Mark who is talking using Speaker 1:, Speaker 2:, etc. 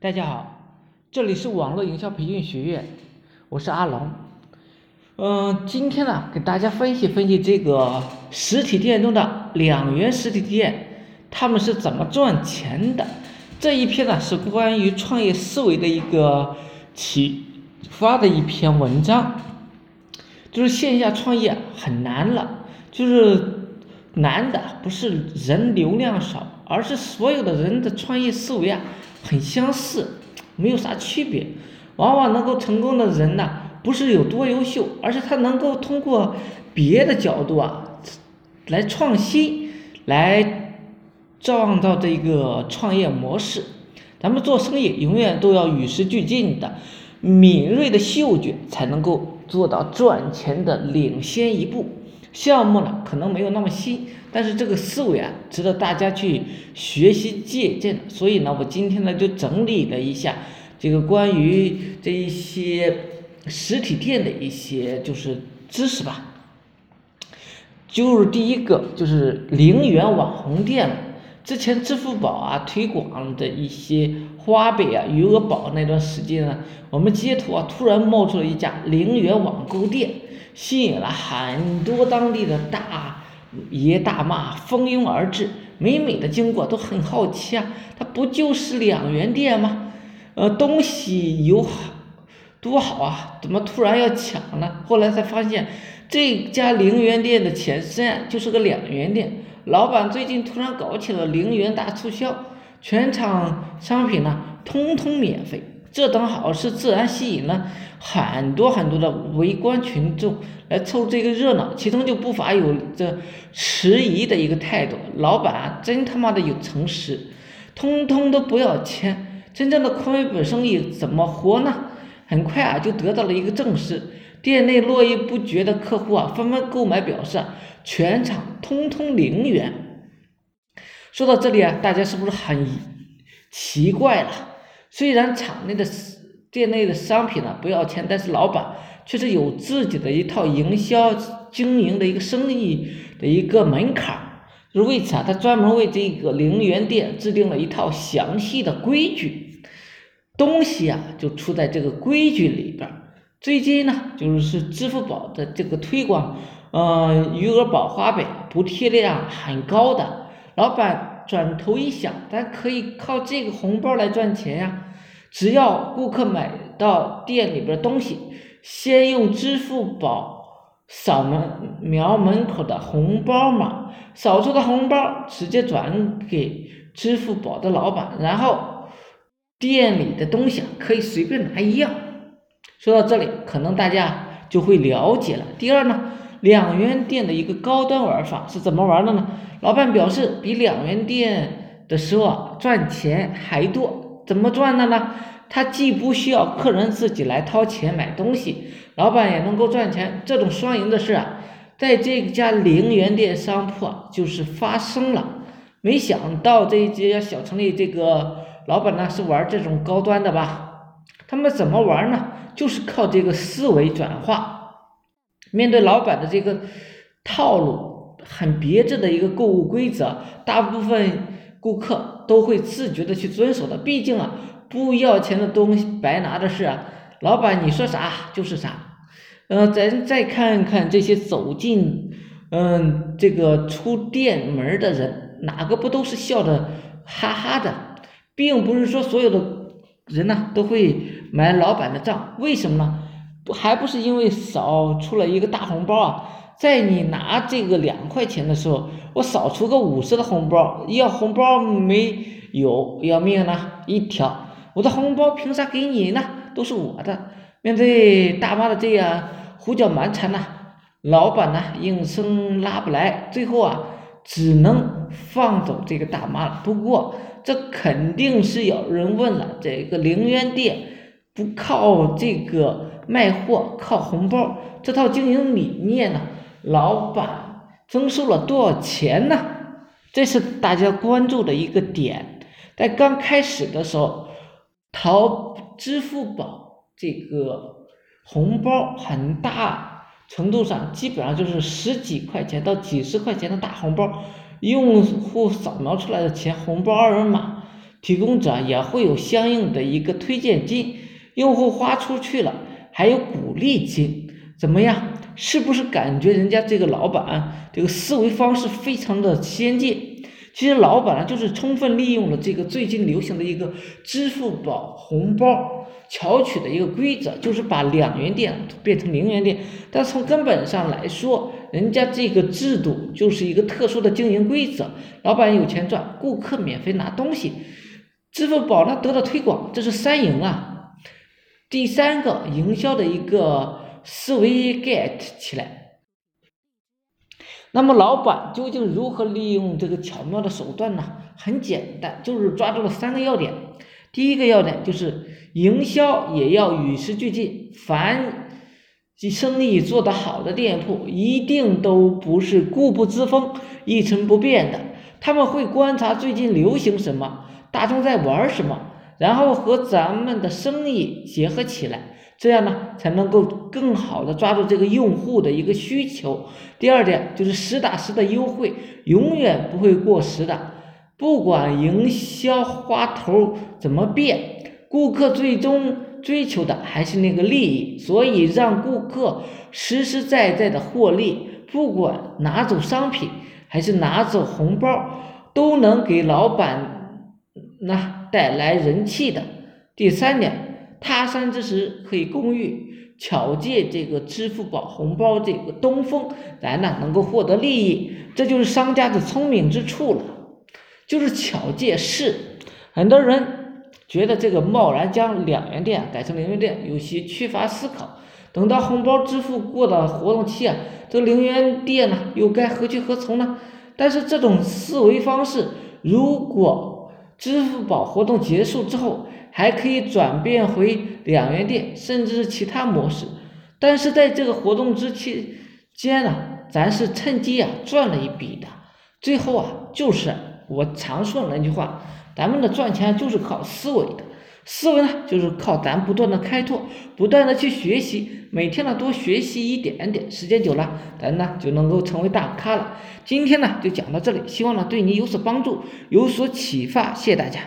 Speaker 1: 大家好，这里是网络营销培训学院，我是阿龙。嗯，今天呢，给大家分析分析这个实体店中的两元实体店，他们是怎么赚钱的。这一篇呢，是关于创业思维的一个启发的一篇文章。就是线下创业很难了，就是难的不是人流量少，而是所有的人的创业思维啊。很相似，没有啥区别。往往能够成功的人呢，不是有多优秀，而是他能够通过别的角度啊，来创新，来创造这个创业模式。咱们做生意永远都要与时俱进的，敏锐的嗅觉才能够做到赚钱的领先一步。项目呢，可能没有那么新。但是这个思维啊，值得大家去学习借鉴。所以呢，我今天呢就整理了一下这个关于这一些实体店的一些就是知识吧。就是第一个就是零元网红店。之前支付宝啊推广的一些花呗啊、余额宝那段时间呢，我们街头啊突然冒出了一家零元网购店，吸引了很多当地的大。爷大妈蜂拥而至，每每的经过都很好奇啊，它不就是两元店吗？呃，东西有好多好啊，怎么突然要抢呢？后来才发现，这家零元店的前身啊就是个两元店，老板最近突然搞起了零元大促销，全场商品呢通通免费。这等好事自然吸引了很多很多的围观群众来凑这个热闹，其中就不乏有着迟疑的一个态度。老板真他妈的有诚实，通通都不要钱，真正的亏本生意怎么活呢？很快啊，就得到了一个证实。店内络绎不绝的客户啊，纷纷购买，表示全场通通零元。说到这里啊，大家是不是很奇怪了？虽然场内的店内的商品呢不要钱，但是老板却是有自己的一套营销经营的一个生意的一个门槛儿。就为此啊，他专门为这个零元店制定了一套详细的规矩。东西啊就出在这个规矩里边儿。最近呢，就是支付宝的这个推广，嗯，余额宝花呗补贴量很高的，老板。转头一想，咱可以靠这个红包来赚钱呀！只要顾客买到店里边东西，先用支付宝扫门描门口的红包码，扫出的红包直接转给支付宝的老板，然后店里的东西可以随便拿一样。说到这里，可能大家就会了解了。第二呢？两元店的一个高端玩法是怎么玩的呢？老板表示，比两元店的时候赚钱还多。怎么赚的呢？他既不需要客人自己来掏钱买东西，老板也能够赚钱。这种双赢的事啊，在这家零元店商铺就是发生了。没想到这一家小城里，这个老板呢是玩这种高端的吧？他们怎么玩呢？就是靠这个思维转化。面对老板的这个套路，很别致的一个购物规则，大部分顾客都会自觉的去遵守的。毕竟啊，不要钱的东西白拿的事啊，老板你说啥就是啥。嗯，咱再看看这些走进嗯这个出店门的人，哪个不都是笑着哈哈的？并不是说所有的人呢都会买老板的账，为什么呢？还不是因为少出了一个大红包啊！在你拿这个两块钱的时候，我少出个五十的红包，要红包没有要命呢一条，我的红包凭啥给你呢？都是我的。面对大妈的这样胡搅蛮缠呢，老板呢硬生拉不来，最后啊只能放走这个大妈了。不过这肯定是有人问了，这个零元店不靠这个。卖货靠红包，这套经营理念呢？老板增收了多少钱呢？这是大家关注的一个点。在刚开始的时候，淘支付宝这个红包很大程度上基本上就是十几块钱到几十块钱的大红包，用户扫描出来的钱，红包二维码提供者也会有相应的一个推荐金，用户花出去了还有鼓励金，怎么样？是不是感觉人家这个老板这个思维方式非常的先进？其实老板呢，就是充分利用了这个最近流行的一个支付宝红包巧取的一个规则，就是把两元店变成零元店。但从根本上来说，人家这个制度就是一个特殊的经营规则，老板有钱赚，顾客免费拿东西，支付宝呢得到推广，这是三赢啊。第三个营销的一个思维 get 起来。那么老板究竟如何利用这个巧妙的手段呢？很简单，就是抓住了三个要点。第一个要点就是营销也要与时俱进，凡生意做得好的店铺，一定都不是固步自封、一成不变的。他们会观察最近流行什么，大众在玩什么，然后和咱们的生意结合起来。这样呢，才能够更好的抓住这个用户的一个需求。第二点就是实打实的优惠，永远不会过时的。不管营销花头怎么变，顾客最终追求的还是那个利益。所以让顾客实实在在的获利，不管拿走商品还是拿走红包，都能给老板那带来人气的。第三点。他山之石可以攻玉，巧借这个支付宝红包这个东风，咱呢能够获得利益，这就是商家的聪明之处了，就是巧借势。很多人觉得这个贸然将两元店改成零元店，有些缺乏思考。等到红包支付过的活动期啊，这零元店呢又该何去何从呢？但是这种思维方式，如果支付宝活动结束之后，还可以转变回两元店，甚至是其他模式，但是在这个活动之期间呢，咱是趁机啊赚了一笔的。最后啊，就是我常说的那句话，咱们的赚钱就是靠思维的，思维呢就是靠咱不断的开拓，不断的去学习，每天呢多学习一点点，时间久了，咱呢就能够成为大咖了。今天呢就讲到这里，希望呢对你有所帮助，有所启发，谢谢大家。